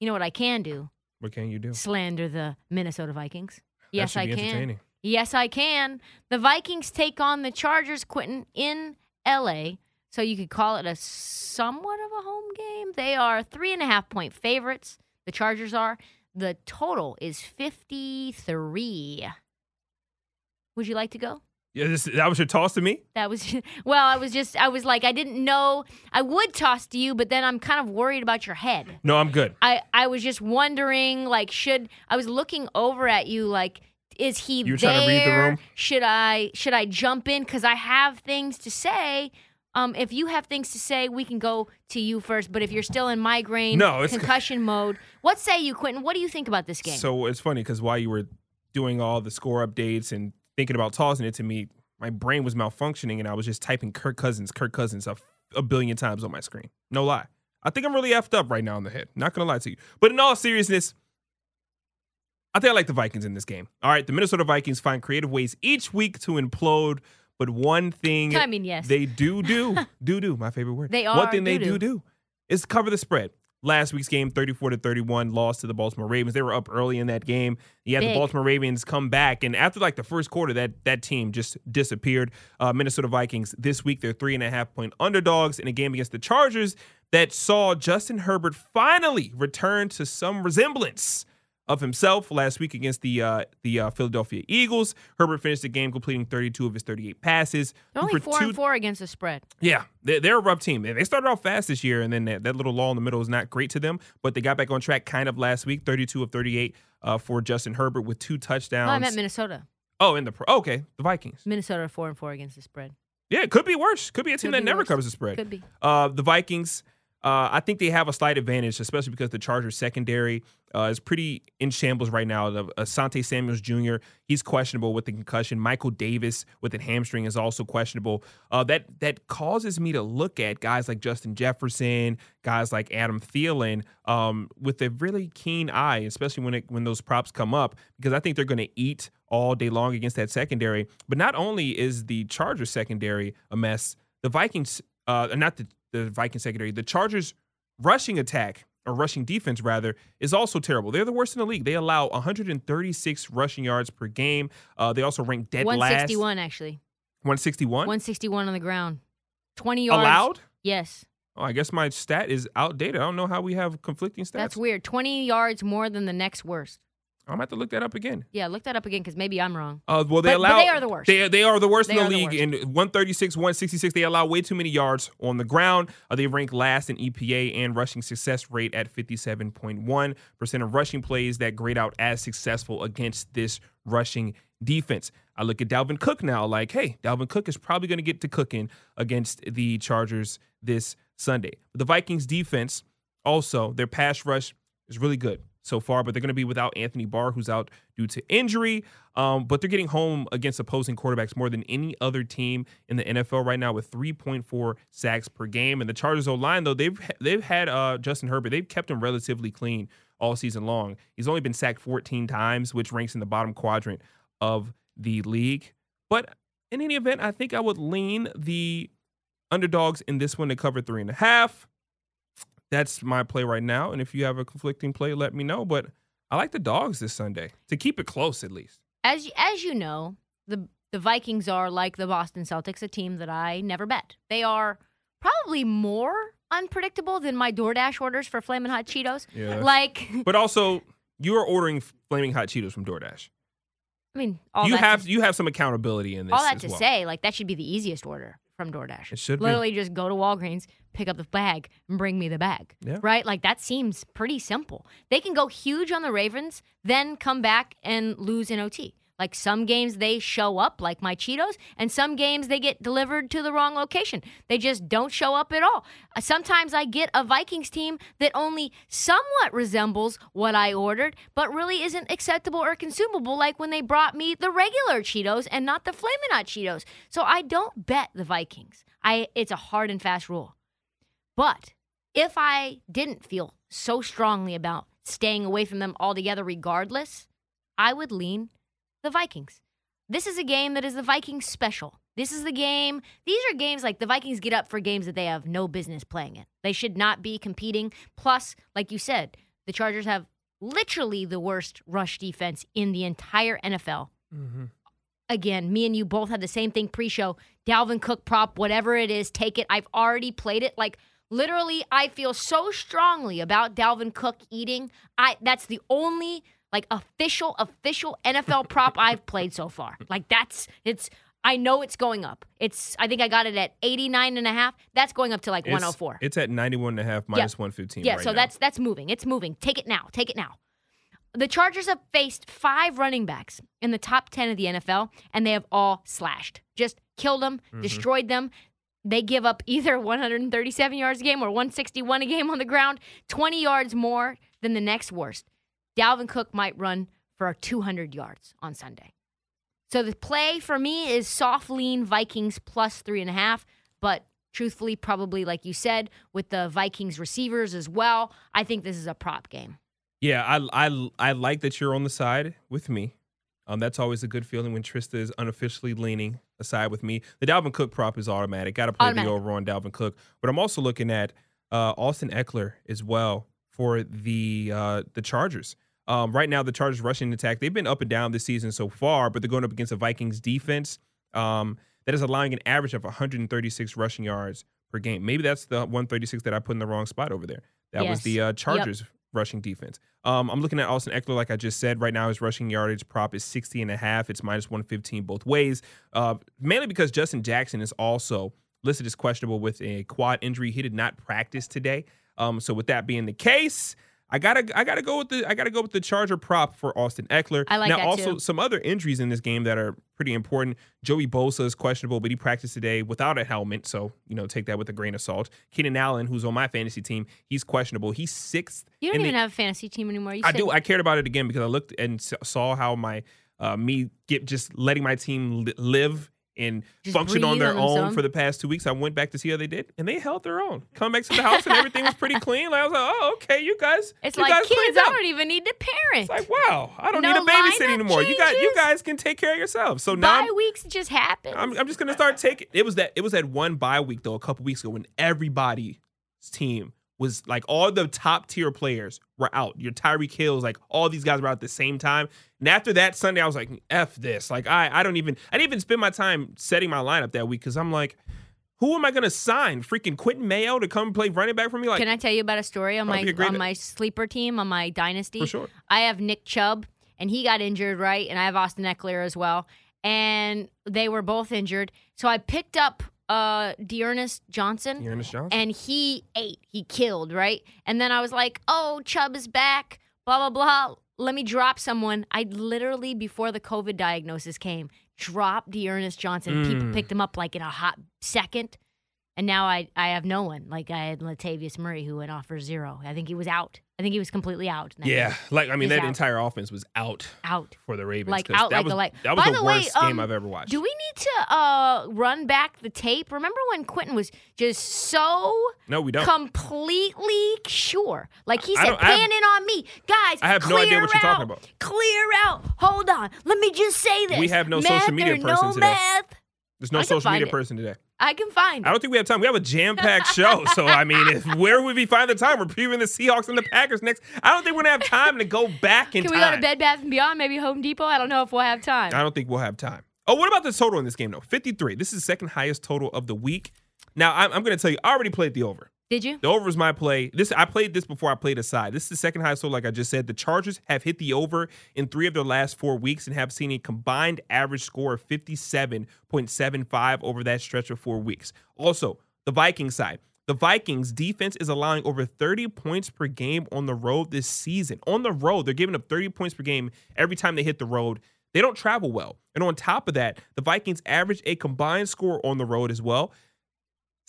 You know what I can do? What can you do? Slander the Minnesota Vikings. Yes, I can. Yes, I can. The Vikings take on the Chargers, Quentin, in LA. So you could call it a somewhat of a home game. They are three and a half point favorites. The Chargers are. The total is 53. Would you like to go? Yeah, this, that was your toss to me. That was, well, I was just, I was like, I didn't know. I would toss to you, but then I'm kind of worried about your head. No, I'm good. I, I was just wondering, like, should I was looking over at you, like, is he You were there? trying to read the room? Should I should I jump in because I have things to say? Um, if you have things to say, we can go to you first. But if you're still in migraine, No, it's- concussion mode, what say you, Quentin? What do you think about this game? So it's funny because while you were doing all the score updates and thinking about tossing it to me, my brain was malfunctioning and I was just typing Kirk Cousins, Kirk Cousins a, a billion times on my screen. No lie. I think I'm really effed up right now in the head. Not gonna lie to you. But in all seriousness, I think I like the Vikings in this game. All right, the Minnesota Vikings find creative ways each week to implode, but one thing I mean, yes. they do do do do my favorite word. They one are thing they doo-doo. do do is cover the spread. Last week's game, 34 to 31, lost to the Baltimore Ravens. They were up early in that game. You had the Baltimore Ravens come back, and after like the first quarter, that that team just disappeared. Uh, Minnesota Vikings this week, they're three and a half point underdogs in a game against the Chargers that saw Justin Herbert finally return to some resemblance of himself last week against the uh, the uh, Philadelphia Eagles. Herbert finished the game completing 32 of his 38 passes. They're only four two- and four against the spread. yeah, they're, they're a rough team. They started off fast this year, and then that, that little lull in the middle is not great to them. But they got back on track kind of last week, 32 of 38 uh, for Justin Herbert with two touchdowns. No, I meant Minnesota. oh, in the pro- okay, the Vikings. Minnesota are four and four against the spread. Yeah, it could be worse. Could be a team Could that never worse. covers the spread. Could be. Uh, the Vikings, uh, I think they have a slight advantage, especially because the Chargers secondary uh, is pretty in shambles right now. The, Asante Samuels Jr. He's questionable with the concussion. Michael Davis with a hamstring is also questionable. Uh, that that causes me to look at guys like Justin Jefferson, guys like Adam Thielen, um, with a really keen eye, especially when it when those props come up, because I think they're going to eat all day long against that secondary. But not only is the Chargers secondary a mess, the Vikings, uh, not the the Viking secondary, the Chargers rushing attack or rushing defense rather is also terrible. They're the worst in the league. They allow 136 rushing yards per game. Uh, they also rank dead last. 161 actually. 161 161 on the ground. 20 yards. allowed. Yes. Oh, I guess my stat is outdated. I don't know how we have conflicting stats. That's weird. 20 yards more than the next worst. I'm gonna have to look that up again. Yeah, look that up again because maybe I'm wrong. Uh, well, they But- but they are the worst. They, they are the worst They in the the league. worst. In 136, 166, they allow way too many yards on the ground. Uh, they rank last in EPA and rushing success rate at 57.1 percent of rushing plays that grade out as successful against this rushing defense. I look at Dalvin Cook now, like, hey, Dalvin Cook is probably going to get to cooking against the Chargers this Sunday. The Vikings defense, also, their pass rush is really good so far, but they're going to be without Anthony Barr, who's out due to injury. Um, but they're getting home against opposing quarterbacks more than any other team in the NFL right now, with 3.4 sacks per game. And the Chargers O line, though, they've they've had uh, Justin Herbert, they've kept him relatively clean all season long. He's only been sacked 14 times, which ranks in the bottom quadrant of the league. But in any event, I think I would lean the underdogs in this one to cover three and a half. That's my play right now. And if you have a conflicting play, let me know. But I like the dogs this Sunday to keep it close at least. As as you know, the the Vikings are like the Boston Celtics, a team that I never bet. They are probably more unpredictable than my DoorDash orders for Flamin' Hot Cheetos. Yeah. Like, But also, you are ordering flaming hot Cheetos from DoorDash. I mean, all you have to, you have some accountability in this. all that to well. say, like that should be the easiest order from DoorDash. It should be. literally just go to Walgreens, pick up the bag, and bring me the bag. Yeah. Right? Like that seems pretty simple. They can go huge on the Ravens, then come back and lose in OT. Like some games they show up, like my Cheetos, and some games they get delivered to the wrong location. They just don't show up at all. Uh, Sometimes I get a Vikings team that only somewhat resembles what I ordered, but really isn't acceptable or consumable, like when they brought me the regular Cheetos and not the Flamin' Hot Cheetos. So I don't bet the Vikings. I it's a hard and fast rule. But if I didn't feel so strongly about staying away from them altogether, regardless, I would lean the Vikings. This is a game that is the Vikings special. This is the game. These are games like the Vikings get up for games that they have no business playing in. They should not be competing. Plus, like you said, The Chargers have literally the worst rush defense in the entire NFL. Mm-hmm. Again, me and you both had the same thing pre-show. Dalvin Cook prop, whatever it is, take it. I've already played it. Like literally, I feel so strongly about Dalvin Cook eating. I that's the only like official official NFL prop I've played so far. Like that's it's I know it's going up. It's I think I got it at 89 and a half. That's going up to like 104. It's at 91 and a half minus 115. Yeah, right so now. that's that's moving. It's moving. Take it now. Take it now. The Chargers have faced five running backs in the top 10 of the NFL, and they have all slashed. Just killed them, Mm-hmm. destroyed them. They give up either 137 yards a game or 161 a game on the ground, 20 yards more than the next worst. Dalvin Cook might run for 200 yards on Sunday. So the play for me is soft lean Vikings plus three and a half, but truthfully, probably like you said, with the Vikings receivers as well, I think this is a prop game. Yeah, I, I, I like that you're on the side with me. Um, that's always a good feeling when Trista is unofficially leaning aside with me. The Dalvin Cook prop is automatic. Got to play Automatic. the over on Dalvin Cook, but I'm also looking at uh, Austin Ekeler as well for the uh, the Chargers. Um, right now, the Chargers rushing attack they've been up and down this season so far, but they're going up against a Vikings defense um, that is allowing an average of 136 rushing yards per game. Maybe that's the 136 that I put in the wrong spot over there. That was the uh, Chargers rushing defense. Um, I'm looking at Austin Ekeler, like I just said. Right now, his rushing yardage prop is 60 and a half. It's minus 115 both ways. Uh, mainly because Justin Jackson is also listed as questionable with a quad injury. He did not practice today. Um, so with that being the case, I gotta I gotta go with the I gotta go with the Charger prop for Austin Ekeler. I like now also too. some other injuries in this game that are pretty important. Joey Bosa is questionable, but he practiced today without a helmet, so you know take that with a grain of salt. Keenan Allen, who's on my fantasy team, he's questionable. He's sixth. You don't even the, have a fantasy team anymore. You I said- do. I cared about it again because I looked and saw how my uh, me get just letting my team li- live and Just function on their on own themselves. for the past two weeks. I went back to see how they did, and they held their own. Come back to the house, and everything was pretty clean. Like, I was like, oh, okay, you guys. It's you like guys kids. I don't even need to parent. It's like, wow, I don't No need a babysitter lineup anymore. You got, you guys can take care of yourselves. So now Bye weeks just happen. I'm, I'm just gonna start taking. It was that it was that one bye week though a couple weeks ago when everybody's team was like all the top tier players were out. Your Tyreek Hills, like all these guys were out at the same time. And after that Sunday, I was like, "F this!" Like I, I don't even, I didn't even spend my time setting my lineup that week because I'm like, who am I gonna sign? Freaking Quentin Mayo to come play running back for me? Like Can I tell you about a story on my Probably a great- on my sleeper team on my dynasty? for sure. I have Nick Chubb, and he got injured, right? And I have Austin Ekeler as well, and they were both injured. So I picked up uh D'Ernest Johnson, Ernest Johnson. and he ate, he killed, right? And then I was like, oh, Chubb is back, blah blah blah. Let me drop someone. I literally before the COVID diagnosis came, dropped D'Ernest Johnson. People Mm. picked him up like in a hot second. And now I, I have no one. Like I had Latavius Murray who went off for zero. I think he was out. I think he was completely out. yeah, game. like I mean, He's that out. entire offense was out out. for the Ravens. Like out that like was, light. That was By the, the way, worst game um, I've ever watched. Do we need to uh, run back the tape? Remember when Quentin was just so no, we don't. completely sure? Like he said, don't- I have- pan in on me. Guys, I have no idea what you're talking about. Clear out. Hold on. Let me just say this. We have no Math social media person no today. Math, There's no social media it. person today. I can find. I don't think we have time. We have a jam-packed show. So I mean, if where would we find the time? We're previewing the Seahawks and the Packers next. I don't think we're gonna have time to go back in Can time. we go to Bed Bath and Beyond? Maybe Home Depot. I don't know if we'll have time. I don't think we'll have time. Oh, what about the total in this game though? 53. This is the second highest total of the week. Now I'm, I'm gonna tell you, I already played the over. Did you? The over is my play. This I played this before I played aside. This is the second highest total, like I just said. The Chargers have hit the over in three of their last four weeks and have seen a combined average score of 57.75 over that stretch of four weeks. Also, the Vikings side. The Vikings defense is allowing over 30 points per game on the road this season. On the road, they're giving up 30 points per game every time they hit the road. They don't travel well. And on top of that, the Vikings average a combined score on the road as well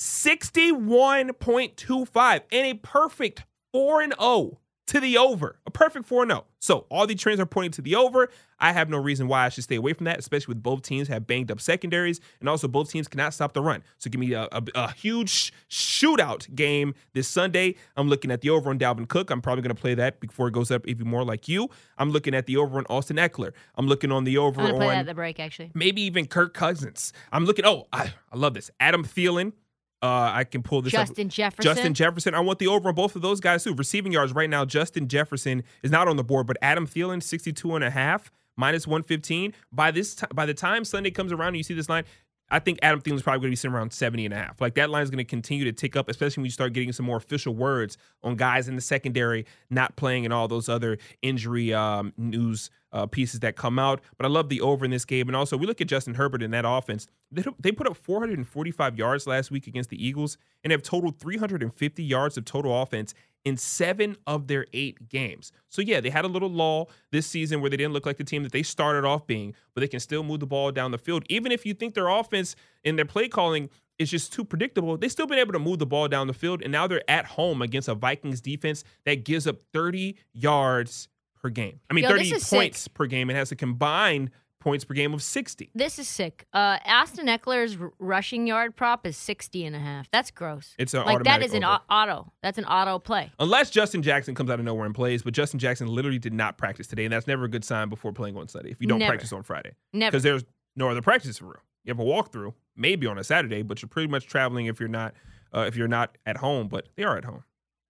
61.25 and a perfect 4 and 0 to the over. A perfect 4 0. So all the trends are pointing to the over. I have no reason why I should stay away from that, especially with both teams have banged up secondaries and also both teams cannot stop the run. So give me a, a, a huge shootout game this Sunday. I'm looking at the over on Dalvin Cook. I'm probably going to play that before it goes up even more like you. I'm looking at the over on Austin Ekeler. I'm looking on the over I'm gonna play that on at the break. Actually, maybe even Kirk Cousins. I'm looking. Oh, I, I love this. Adam Thielen Uh, I can pull this Justin up. Jefferson. Justin Jefferson. I want the over on both of those guys too. Receiving yards right now, Justin Jefferson is not on the board, but Adam Thielen, 62 and a half, minus 115. By this t- by the time Sunday comes around and you see this line, I think Adam Thielen's probably going to be sitting around 70 and a half. Like that line is going to continue to tick up, especially when you start getting some more official words on guys in the secondary not playing and all those other injury um, news uh, pieces that come out. But I love the over in this game. And also, we look at Justin Herbert in that offense. They put up 445 yards last week against the Eagles and have totaled 350 yards of total offense in seven of their eight games. So, yeah, they had a little lull this season where they didn't look like the team that they started off being, but they can still move the ball down the field. Even if you think their offense and their play calling is just too predictable, they've still been able to move the ball down the field. And now they're at home against a Vikings defense that gives up 30 yards per game. I mean, Yo, 30 points sick. per game and has a combined points per game of 60. This is sick. Uh, Austin Ekeler's r- rushing yard prop is 60 and a half. That's gross. It's an like that is an over. au- auto. That's an auto play. Unless Justin Jackson comes out of nowhere and plays, but Justin Jackson literally did not practice today, and that's never a good sign before playing on Sunday if you don't Never. practice on Friday. Never. Because there's no other practice for real. You have a walkthrough, maybe on a Saturday, but you're pretty much traveling if you're not uh, if you're not at home, but they are at home.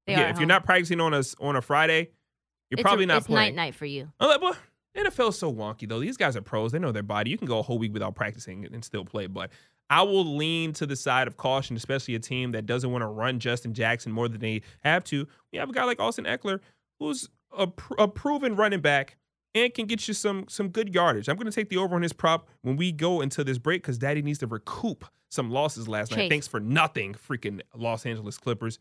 They yeah, if at you're not practicing on a on a Friday, you're It's probably a, not it's playing. night night for you. Oh, but NFL's so wonky though. These guys are pros. They know their body. You can go a whole week without practicing and still play. But I will lean to the side of caution, especially a team that doesn't want to run Justin Jackson more than they have to. We have a guy like Austin Ekeler, who's a, pr- a proven running back and can get you some some good yardage. I'm going to take the over on his prop when we go into this break because Daddy needs to recoup some losses last night. Thanks for nothing, freaking Los Angeles Clippers.